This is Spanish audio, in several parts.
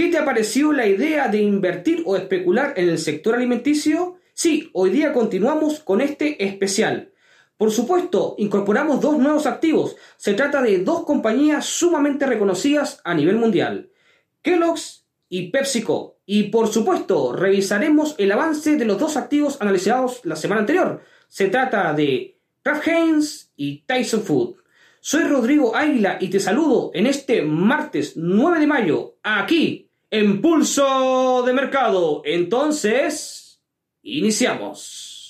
¿Qué te ha parecido la idea de invertir o especular en el sector alimenticio? Sí, hoy día continuamos con este especial. Por supuesto, incorporamos dos nuevos activos. Se trata de dos compañías sumamente reconocidas a nivel mundial. Kellogg's y PepsiCo. Y por supuesto, revisaremos el avance de los dos activos analizados la semana anterior. Se trata de Kraft Heinz y Tyson Food. Soy Rodrigo Águila y te saludo en este martes 9 de mayo, aquí, en Pulso de Mercado. Entonces, iniciamos.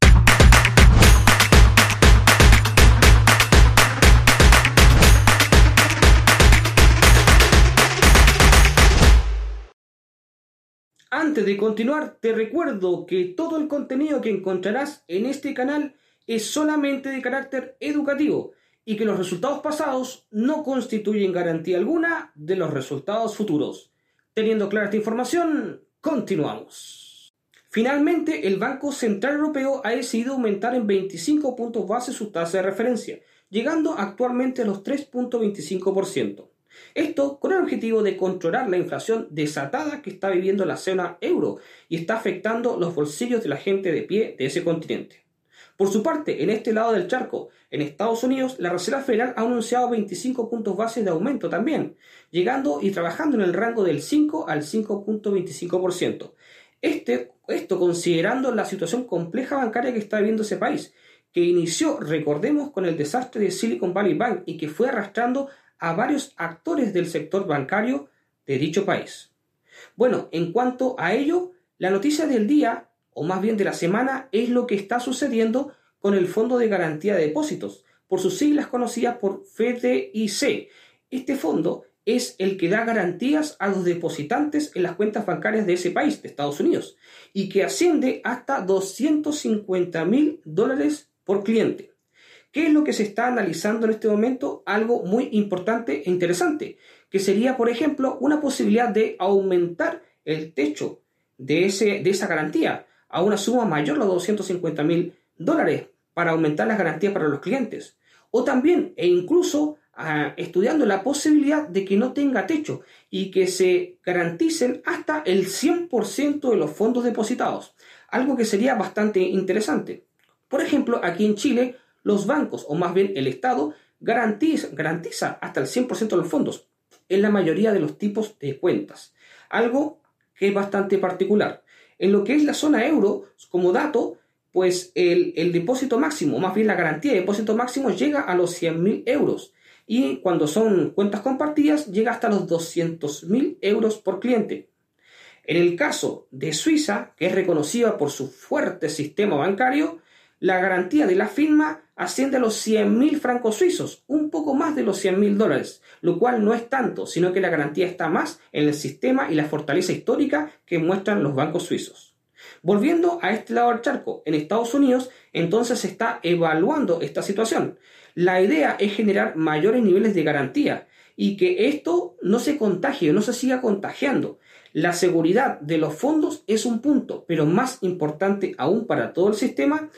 Antes de continuar, te recuerdo que todo el contenido que encontrarás en este canal es solamente de carácter educativo y que los resultados pasados no constituyen garantía alguna de los resultados futuros. Teniendo clara esta información, continuamos. Finalmente, el Banco Central Europeo ha decidido aumentar en 25 puntos base su tasa de referencia, llegando actualmente a los 3.25%. Esto con el objetivo de controlar la inflación desatada que está viviendo la zona euro y está afectando los bolsillos de la gente de pie de ese continente. Por su parte, en este lado del charco, en Estados Unidos, la Reserva Federal ha anunciado 25 puntos base de aumento también, llegando y trabajando en el rango del 5 al 5.25%. Este, esto considerando la situación compleja bancaria que está viviendo ese país, que inició, recordemos, con el desastre de Silicon Valley Bank y que fue arrastrando a varios actores del sector bancario de dicho país. Bueno, en cuanto a ello, la noticia del día, o más bien de la semana, es lo que está sucediendo con el Fondo de Garantía de Depósitos, por sus siglas conocidas por FDIC. Este fondo es el que da garantías a los depositantes en las cuentas bancarias de ese país, de Estados Unidos, y que asciende hasta 250 mil dólares por cliente. ¿Qué es lo que se está analizando en este momento? Algo muy importante e interesante, que sería, por ejemplo, una posibilidad de aumentar el techo de, ese, de esa garantía a una suma mayor a los 250 mil dólares para aumentar las garantías para los clientes. O también, e incluso ah, estudiando la posibilidad de que no tenga techo y que se garanticen hasta el 100% de los fondos depositados. Algo que sería bastante interesante. Por ejemplo, aquí en Chile los bancos, o más bien el Estado, garantiza, garantiza hasta el 100% de los fondos en la mayoría de los tipos de cuentas. Algo que es bastante particular. En lo que es la zona euro, como dato, pues el, depósito máximo, más bien la garantía de depósito máximo, llega a los 100.000 euros. Y cuando son cuentas compartidas, llega hasta los 200.000 euros por cliente. En el caso de Suiza, que es reconocida por su fuerte sistema bancario, la garantía de la firma asciende a los 100.000 francos suizos, un poco más de los 100.000 dólares, lo cual no es tanto, sino que la garantía está más en el sistema y la fortaleza histórica que muestran los bancos suizos. Volviendo a este lado del charco, en Estados Unidos, entonces se está evaluando esta situación. La idea es generar mayores niveles de garantía y que esto no se contagie, no se siga contagiando. La seguridad de los fondos es un punto, pero más importante aún para todo el sistema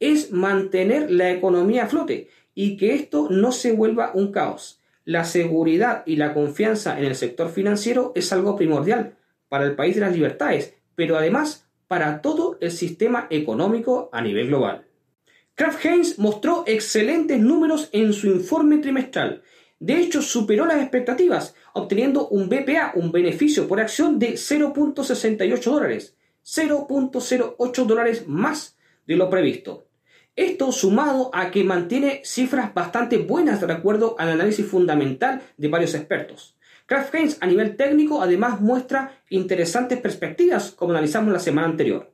es mantener la economía a flote y que esto no se vuelva un caos. La seguridad y la confianza en el sector financiero es algo primordial para el país de las libertades, pero además para todo el sistema económico a nivel global. Kraft Heinz mostró excelentes números en su informe trimestral. De hecho, superó las expectativas, obteniendo un BPA, un beneficio por acción de 0.68 dólares, 0.08 dólares más de lo previsto. Esto sumado a que mantiene cifras bastante buenas de acuerdo al análisis fundamental de varios expertos. Kraft Heinz a nivel técnico además muestra interesantes perspectivas como analizamos la semana anterior.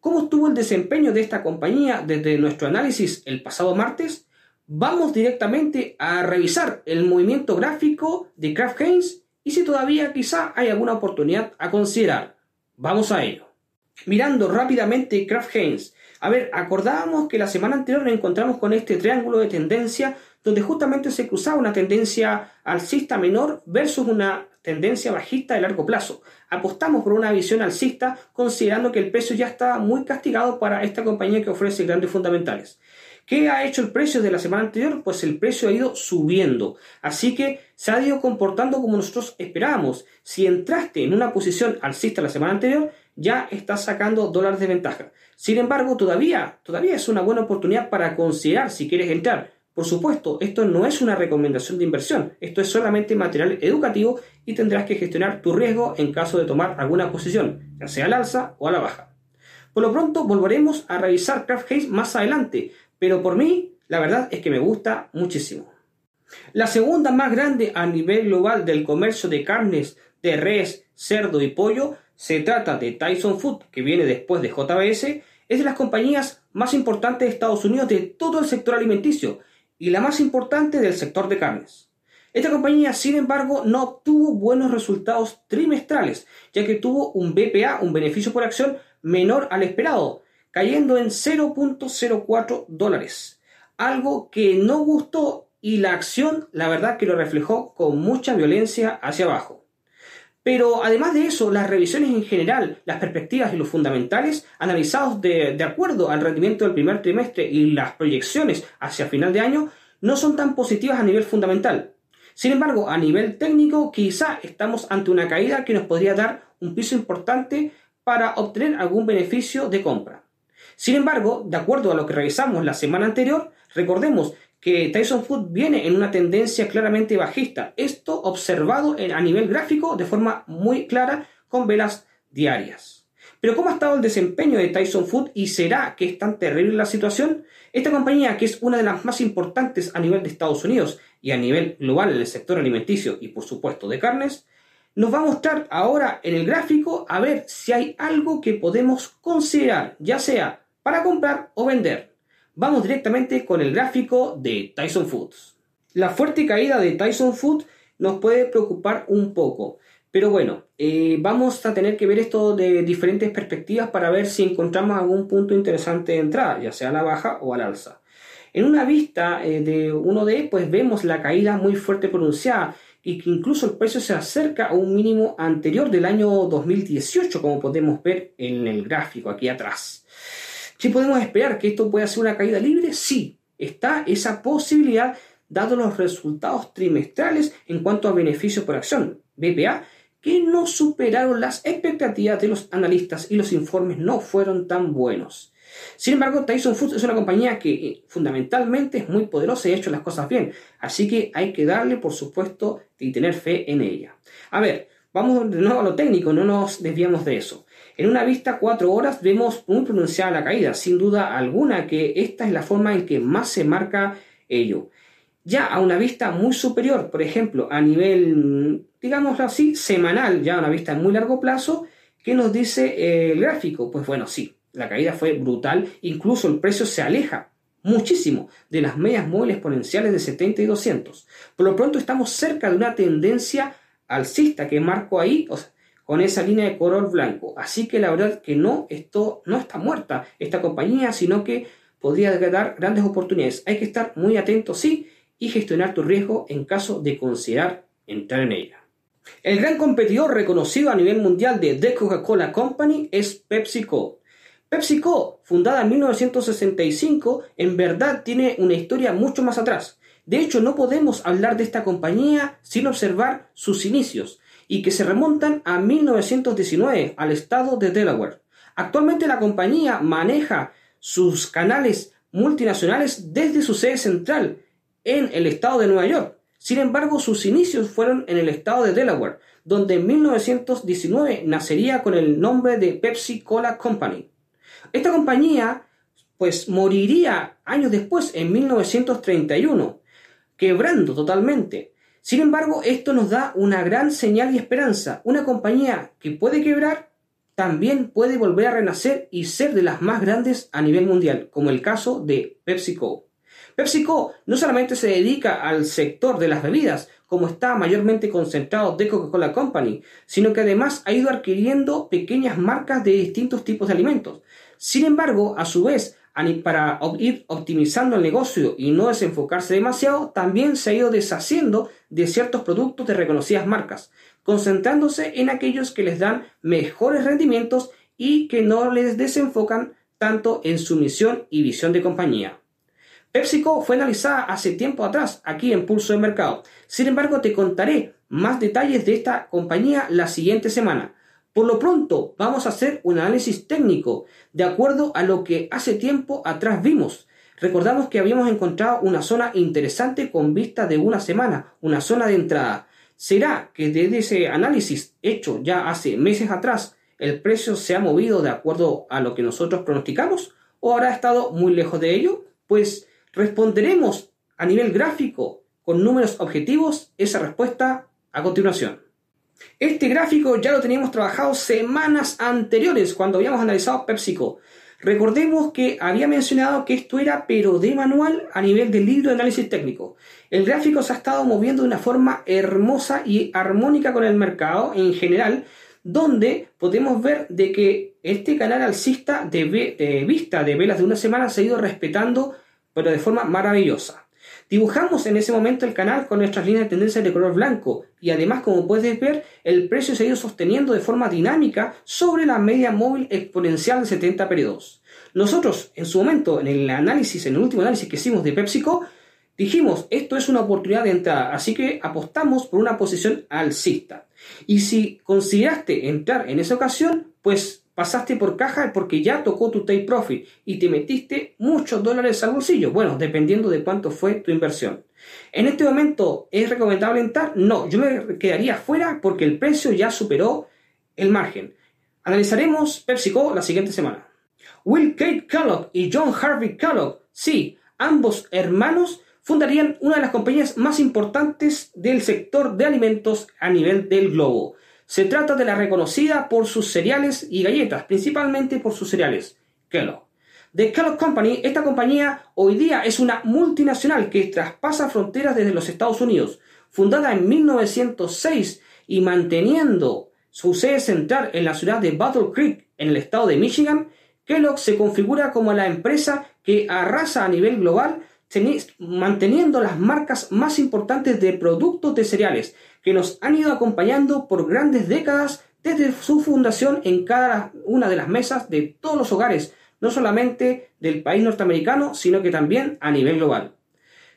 ¿Cómo estuvo el desempeño de esta compañía desde nuestro análisis el pasado martes? Vamos directamente a revisar el movimiento gráfico de Kraft Heinz y si todavía quizá hay alguna oportunidad a considerar. Vamos a ello. Mirando rápidamente Kraft Heinz, a ver, acordábamos que la semana anterior nos encontramos con este triángulo de tendencia donde justamente se cruzaba una tendencia alcista menor versus una tendencia bajista de largo plazo. Apostamos por una visión alcista considerando que el peso ya está muy castigado para esta compañía que ofrece grandes fundamentales. ¿Qué ha hecho el precio de la semana anterior? Pues el precio ha ido subiendo. Así que se ha ido comportando como nosotros esperábamos. Si entraste en una posición alcista la semana anterior, ya estás sacando dólares de ventaja. Sin embargo, todavía, todavía es una buena oportunidad para considerar si quieres entrar. Por supuesto, esto no es una recomendación de inversión, esto es solamente material educativo y tendrás que gestionar tu riesgo en caso de tomar alguna posición, ya sea al alza o a la baja. Por lo pronto volveremos a revisar Craft Haze más adelante, pero por mí la verdad es que me gusta muchísimo. La segunda más grande a nivel global del comercio de carnes de res, cerdo y pollo se trata de Tyson Food, que viene después de JBS, es de las compañías más importantes de Estados Unidos de todo el sector alimenticio y la más importante del sector de carnes. Esta compañía, sin embargo, no obtuvo buenos resultados trimestrales, ya que tuvo un BPA, un beneficio por acción, menor al esperado, cayendo en 0.04 dólares. Algo que no gustó y la acción, la verdad que lo reflejó con mucha violencia hacia abajo. Pero además de eso, las revisiones en general, las perspectivas y los fundamentales analizados de, acuerdo al rendimiento del primer trimestre y las proyecciones hacia final de año no son tan positivas a nivel fundamental. Sin embargo, a nivel técnico, quizá estamos ante una caída que nos podría dar un piso importante para obtener algún beneficio de compra. Sin embargo, de acuerdo a lo que revisamos la semana anterior, recordemos que Tyson Food viene en una tendencia claramente bajista. Esto observado a nivel gráfico de forma muy clara con velas diarias. Pero ¿cómo ha estado el desempeño de Tyson Food y será que es tan terrible la situación? Esta compañía, que es una de las más importantes a nivel de Estados Unidos y a nivel global en el sector alimenticio y por supuesto de carnes, nos va a mostrar ahora en el gráfico a ver si hay algo que podemos considerar, ya sea para comprar o vender. Vamos directamente con el gráfico de Tyson Foods. La fuerte caída de Tyson Foods nos puede preocupar un poco, pero bueno, eh, vamos a tener que ver esto de diferentes perspectivas para ver si encontramos algún punto interesante de entrada, ya sea a la baja o al alza. En una vista eh, de 1D, pues vemos la caída muy fuerte pronunciada y que incluso el precio se acerca a un mínimo anterior del año 2018, como podemos ver en el gráfico aquí atrás. ¿Sí podemos esperar que esto pueda ser una caída libre? Sí, está esa posibilidad dado los resultados trimestrales en cuanto a beneficios por acción, BPA, que no superaron las expectativas de los analistas y los informes no fueron tan buenos. Sin embargo, Tyson Foods es una compañía que eh, fundamentalmente es muy poderosa y ha hecho las cosas bien, así que hay que darle, por supuesto, y tener fe en ella. A ver, vamos de nuevo a lo técnico, no nos desviamos de eso. En una vista cuatro horas vemos muy pronunciada la caída, sin duda alguna que esta es la forma en que más se marca ello. Ya a una vista muy superior, por ejemplo, a nivel, digamos así, semanal, ya a una vista en muy largo plazo, ¿qué nos dice eh, el gráfico? Pues bueno, sí, la caída fue brutal, incluso el precio se aleja muchísimo de las medias móviles exponenciales de 70 y 200. Por lo pronto estamos cerca de una tendencia alcista que marco ahí, con esa línea de color blanco. Así que la verdad que no, esto no está muerta esta compañía, sino que podría dar grandes oportunidades. Hay que estar muy atento, sí, y gestionar tu riesgo en caso de considerar entrar en ella. El gran competidor reconocido a nivel mundial de The Coca-Cola Company es PepsiCo. PepsiCo, fundada en 1965, en verdad tiene una historia mucho más atrás. De hecho, no podemos hablar de esta compañía sin observar sus inicios y que se remontan a 1919 al estado de Delaware. Actualmente la compañía maneja sus canales multinacionales desde su sede central en el estado de Nueva York. Sin embargo, sus inicios fueron en el estado de Delaware, donde en 1919 nacería con el nombre de Pepsi Cola Company. Esta compañía pues moriría años después, en 1931, quebrando totalmente. Sin embargo, esto nos da una gran señal y esperanza. Una compañía que puede quebrar también puede volver a renacer y ser de las más grandes a nivel mundial, como el caso de PepsiCo. PepsiCo no solamente se dedica al sector de las bebidas, como está mayormente concentrado de Coca-Cola Company, sino que además ha ido adquiriendo pequeñas marcas de distintos tipos de alimentos. Sin embargo, a su vez, para ir optimizando el negocio y no desenfocarse demasiado, también se ha ido deshaciendo de ciertos productos de reconocidas marcas, concentrándose en aquellos que les dan mejores rendimientos y que no les desenfocan tanto en su misión y visión de compañía. PepsiCo fue analizada hace tiempo atrás aquí en Pulso de Mercado. Sin embargo, te contaré más detalles de esta compañía la siguiente semana. Por lo pronto, vamos a hacer un análisis técnico de acuerdo a lo que hace tiempo atrás vimos. Recordamos que habíamos encontrado una zona interesante con vista de una semana, una zona de entrada. ¿Será que desde ese análisis hecho ya hace meses atrás el precio se ha movido de acuerdo a lo que nosotros pronosticamos o habrá estado muy lejos de ello? Pues responderemos a nivel gráfico con números objetivos esa respuesta a continuación. Este gráfico ya lo teníamos trabajado semanas anteriores cuando habíamos analizado PepsiCo. Recordemos que había mencionado que esto era pero de manual a nivel del libro de análisis técnico. El gráfico se ha estado moviendo de una forma hermosa y armónica con el mercado en general, donde podemos ver de que este canal alcista de, de vista de velas de una semana se ha ido respetando pero de forma maravillosa. Dibujamos en ese momento el canal con nuestras líneas de tendencia de color blanco y además como puedes ver el precio se ha ido sosteniendo de forma dinámica sobre la media móvil exponencial de 70 periodos. Nosotros en su momento en el análisis, en el último análisis que hicimos de PepsiCo, dijimos esto es una oportunidad de entrada, así que apostamos por una posición alcista. Y si consideraste entrar en esa ocasión, pues pasaste por caja porque ya tocó tu take profit y te metiste muchos dólares al bolsillo. Bueno, dependiendo de cuánto fue tu inversión. En este momento, ¿es recomendable entrar? No, yo me quedaría fuera porque el precio ya superó el margen. Analizaremos PepsiCo la siguiente semana. Will Kate Kellogg y John Harvey Kellogg, sí, ambos hermanos fundarían una de las compañías más importantes del sector de alimentos a nivel del globo. Se trata de la reconocida por sus cereales y galletas, principalmente por sus cereales, Kellogg. The Kellogg Company, esta compañía hoy día es una multinacional que traspasa fronteras desde los Estados Unidos. Fundada en 1906 y manteniendo su sede central en la ciudad de Battle Creek, en el estado de Michigan, Kellogg se configura como la empresa que arrasa a nivel global manteniendo las marcas más importantes de productos de cereales que nos han ido acompañando por grandes décadas desde su fundación en cada una de las mesas de todos los hogares, no solamente del país norteamericano, sino que también a nivel global.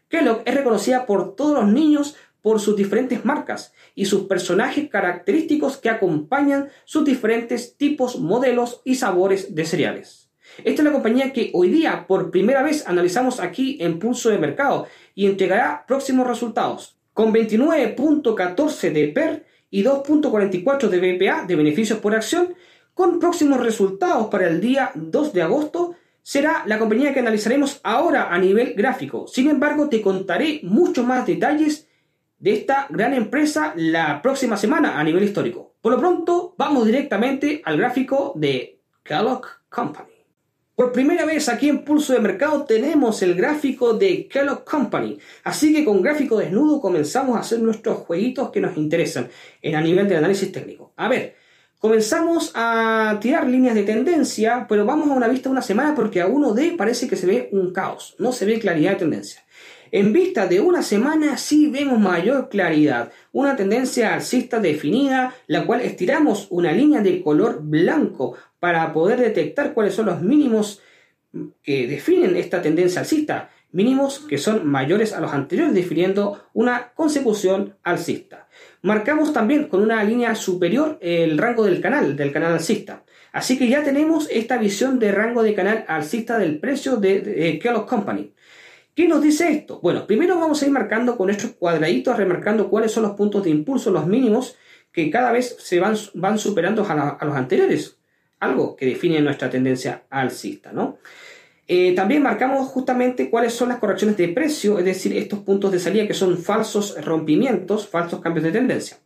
Kellogg es reconocida por todos los niños por sus diferentes marcas y sus personajes característicos que acompañan sus diferentes tipos, modelos y sabores de cereales. Esta es la compañía que hoy día por primera vez analizamos aquí en Pulso de Mercado y entregará próximos resultados. Con 29.14 de PER y 2.44 de BPA de beneficios por acción, con próximos resultados para el día 2 de agosto, será la compañía que analizaremos ahora a nivel gráfico. Sin embargo, te contaré muchos más detalles de esta gran empresa la próxima semana a nivel histórico. Por lo pronto, vamos directamente al gráfico de Kellogg Company. Por primera vez aquí en Pulso de Mercado tenemos el gráfico de Kellogg Company. Así que con gráfico desnudo comenzamos a hacer nuestros jueguitos que nos interesan en a nivel del análisis técnico. A ver, comenzamos a tirar líneas de tendencia, pero vamos a una vista de una semana porque a uno d parece que se ve un caos, no se ve claridad de tendencia. En vista de una semana sí vemos mayor claridad, una tendencia alcista definida, la cual estiramos una línea de color blanco para poder detectar cuáles son los mínimos que definen esta tendencia alcista, mínimos que son mayores a los anteriores, definiendo una consecución alcista. Marcamos también con una línea superior el rango del canal, del canal alcista. Así que ya tenemos esta visión de rango de canal alcista del precio de, de Kellogg Company. ¿Qué nos dice esto? Bueno, primero vamos a ir marcando con estos cuadraditos, remarcando cuáles son los puntos de impulso, los mínimos, que cada vez se van, van superando a, los anteriores. Algo que define nuestra tendencia alcista, ¿no? Eh, también marcamos justamente cuáles son las correcciones de precio, es decir, estos puntos de salida que son falsos rompimientos, falsos cambios de tendencia.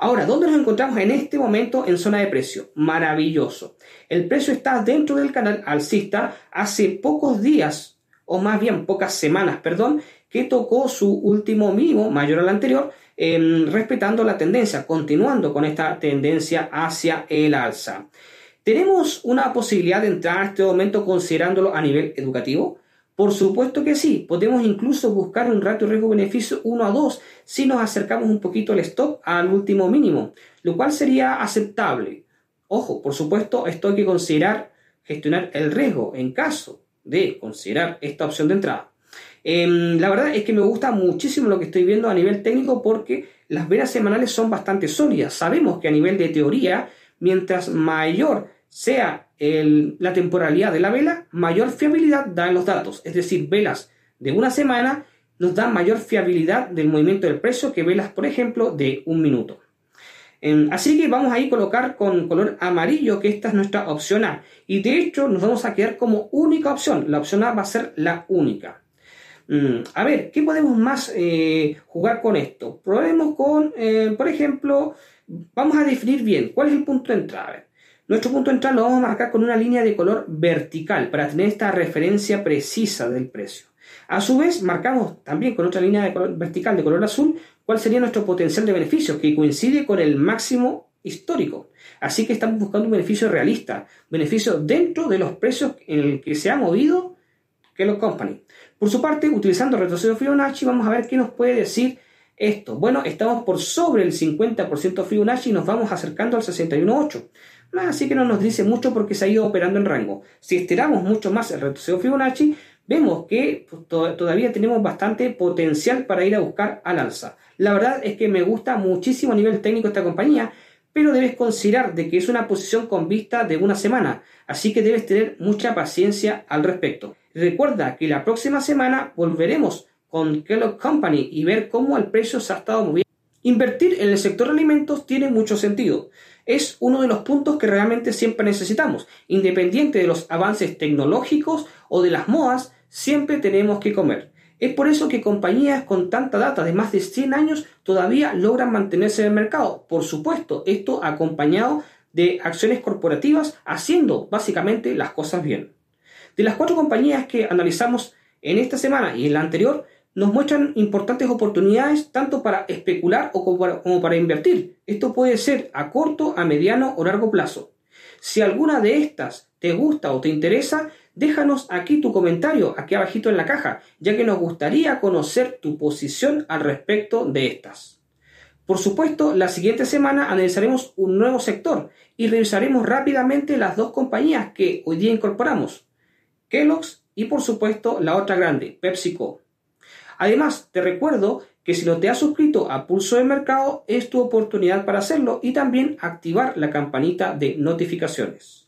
Ahora, ¿dónde nos encontramos en este momento en zona de precio? Maravilloso. El precio está dentro del canal alcista hace pocos días o más bien pocas semanas, perdón, que tocó su último mínimo mayor al anterior, em, respetando la tendencia, continuando con esta tendencia hacia el alza. ¿Tenemos una posibilidad de entrar a este momento considerándolo a nivel educativo? Por supuesto que sí, podemos incluso buscar un ratio riesgo-beneficio 1 a 2 si nos acercamos un poquito el stop al último mínimo, lo cual sería aceptable. Ojo, por supuesto, esto hay que considerar gestionar el riesgo en caso de considerar esta opción de entrada. Em, la verdad es que me gusta muchísimo lo que estoy viendo a nivel técnico porque las velas semanales son bastante sólidas. Sabemos que a nivel de teoría, mientras mayor sea la temporalidad de la vela, mayor fiabilidad dan los datos. Es decir, velas de una semana nos dan mayor fiabilidad del movimiento del precio que velas, por ejemplo, de un minuto. Em, así que vamos a ir colocar con color amarillo, que esta es nuestra opción A. Y de hecho nos vamos a quedar como única opción. La opción A va a ser la única. Mm, a ver, ¿qué podemos más eh, jugar con esto? Probemos con, eh, por ejemplo, vamos a definir bien cuál es el punto de entrada. nuestro punto de entrada lo vamos a marcar con una línea de color vertical para tener esta referencia precisa del precio. A su vez, marcamos también con otra línea de color vertical de color azul cuál sería nuestro potencial de beneficio, que coincide con el máximo histórico. Así que estamos buscando un beneficio realista, beneficio dentro de los precios en el que se ha movido Kellogg Company. Por su parte, utilizando retroceso Fibonacci, vamos a ver qué nos puede decir esto. Bueno, estamos por sobre el 50% Fibonacci y nos vamos acercando al 61.8. Así que no nos dice mucho porque se ha ido operando en rango. Si estiramos mucho más el retroceso Fibonacci, vemos que pues, todavía tenemos bastante potencial para ir a buscar al alza. La verdad es que me gusta muchísimo a nivel técnico esta compañía, pero debes considerar de que es una posición con vista de una semana, así que debes tener mucha paciencia al respecto. Recuerda que la próxima semana volveremos con Kellogg Company y ver cómo el precio se ha estado moviendo. Invertir en el sector alimentos tiene mucho sentido. Es uno de los puntos que realmente siempre necesitamos. Independiente de los avances tecnológicos o de las modas, siempre tenemos que comer. Es por eso que compañías con tanta data de más de 100 años todavía logran mantenerse en el mercado. Por supuesto, esto acompañado de acciones corporativas haciendo básicamente las cosas bien. De las cuatro compañías que analizamos en esta semana y en la anterior, nos muestran importantes oportunidades tanto para especular o como para, como para invertir. Esto puede ser a corto, a mediano o largo plazo. Si alguna de estas te gusta o te interesa, Déjanos aquí tu comentario, aquí abajito en la caja, ya que nos gustaría conocer tu posición al respecto de estas. Por supuesto, la siguiente semana analizaremos un nuevo sector y revisaremos rápidamente las dos compañías que hoy día incorporamos, Kellogg's y por supuesto la otra grande, PepsiCo. Además, te recuerdo que si no te has suscrito a Pulso de Mercado es tu oportunidad para hacerlo y también activar la campanita de notificaciones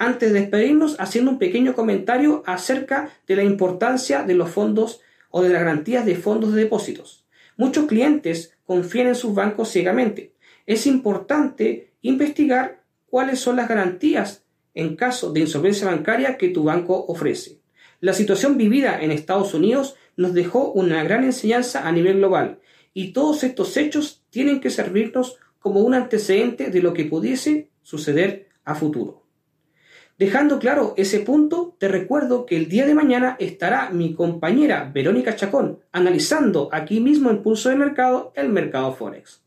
antes de despedirnos haciendo un pequeño comentario acerca de la importancia de los fondos o de las garantías de fondos de depósitos. Muchos clientes confían en sus bancos ciegamente. Es importante investigar cuáles son las garantías en caso de insolvencia bancaria que tu banco ofrece. La situación vivida en Estados Unidos nos dejó una gran enseñanza a nivel global y todos estos hechos tienen que servirnos como un antecedente de lo que pudiese suceder a futuro. Dejando claro ese punto, te recuerdo que el día de mañana estará mi compañera Verónica Chacón analizando aquí mismo en Pulso de Mercado el mercado Forex.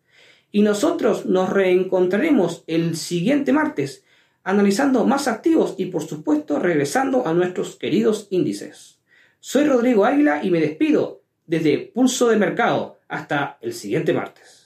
Y nosotros nos reencontraremos el siguiente martes analizando más activos y por supuesto regresando a nuestros queridos índices. Soy Rodrigo Águila y me despido desde Pulso de Mercado. Hasta el siguiente martes.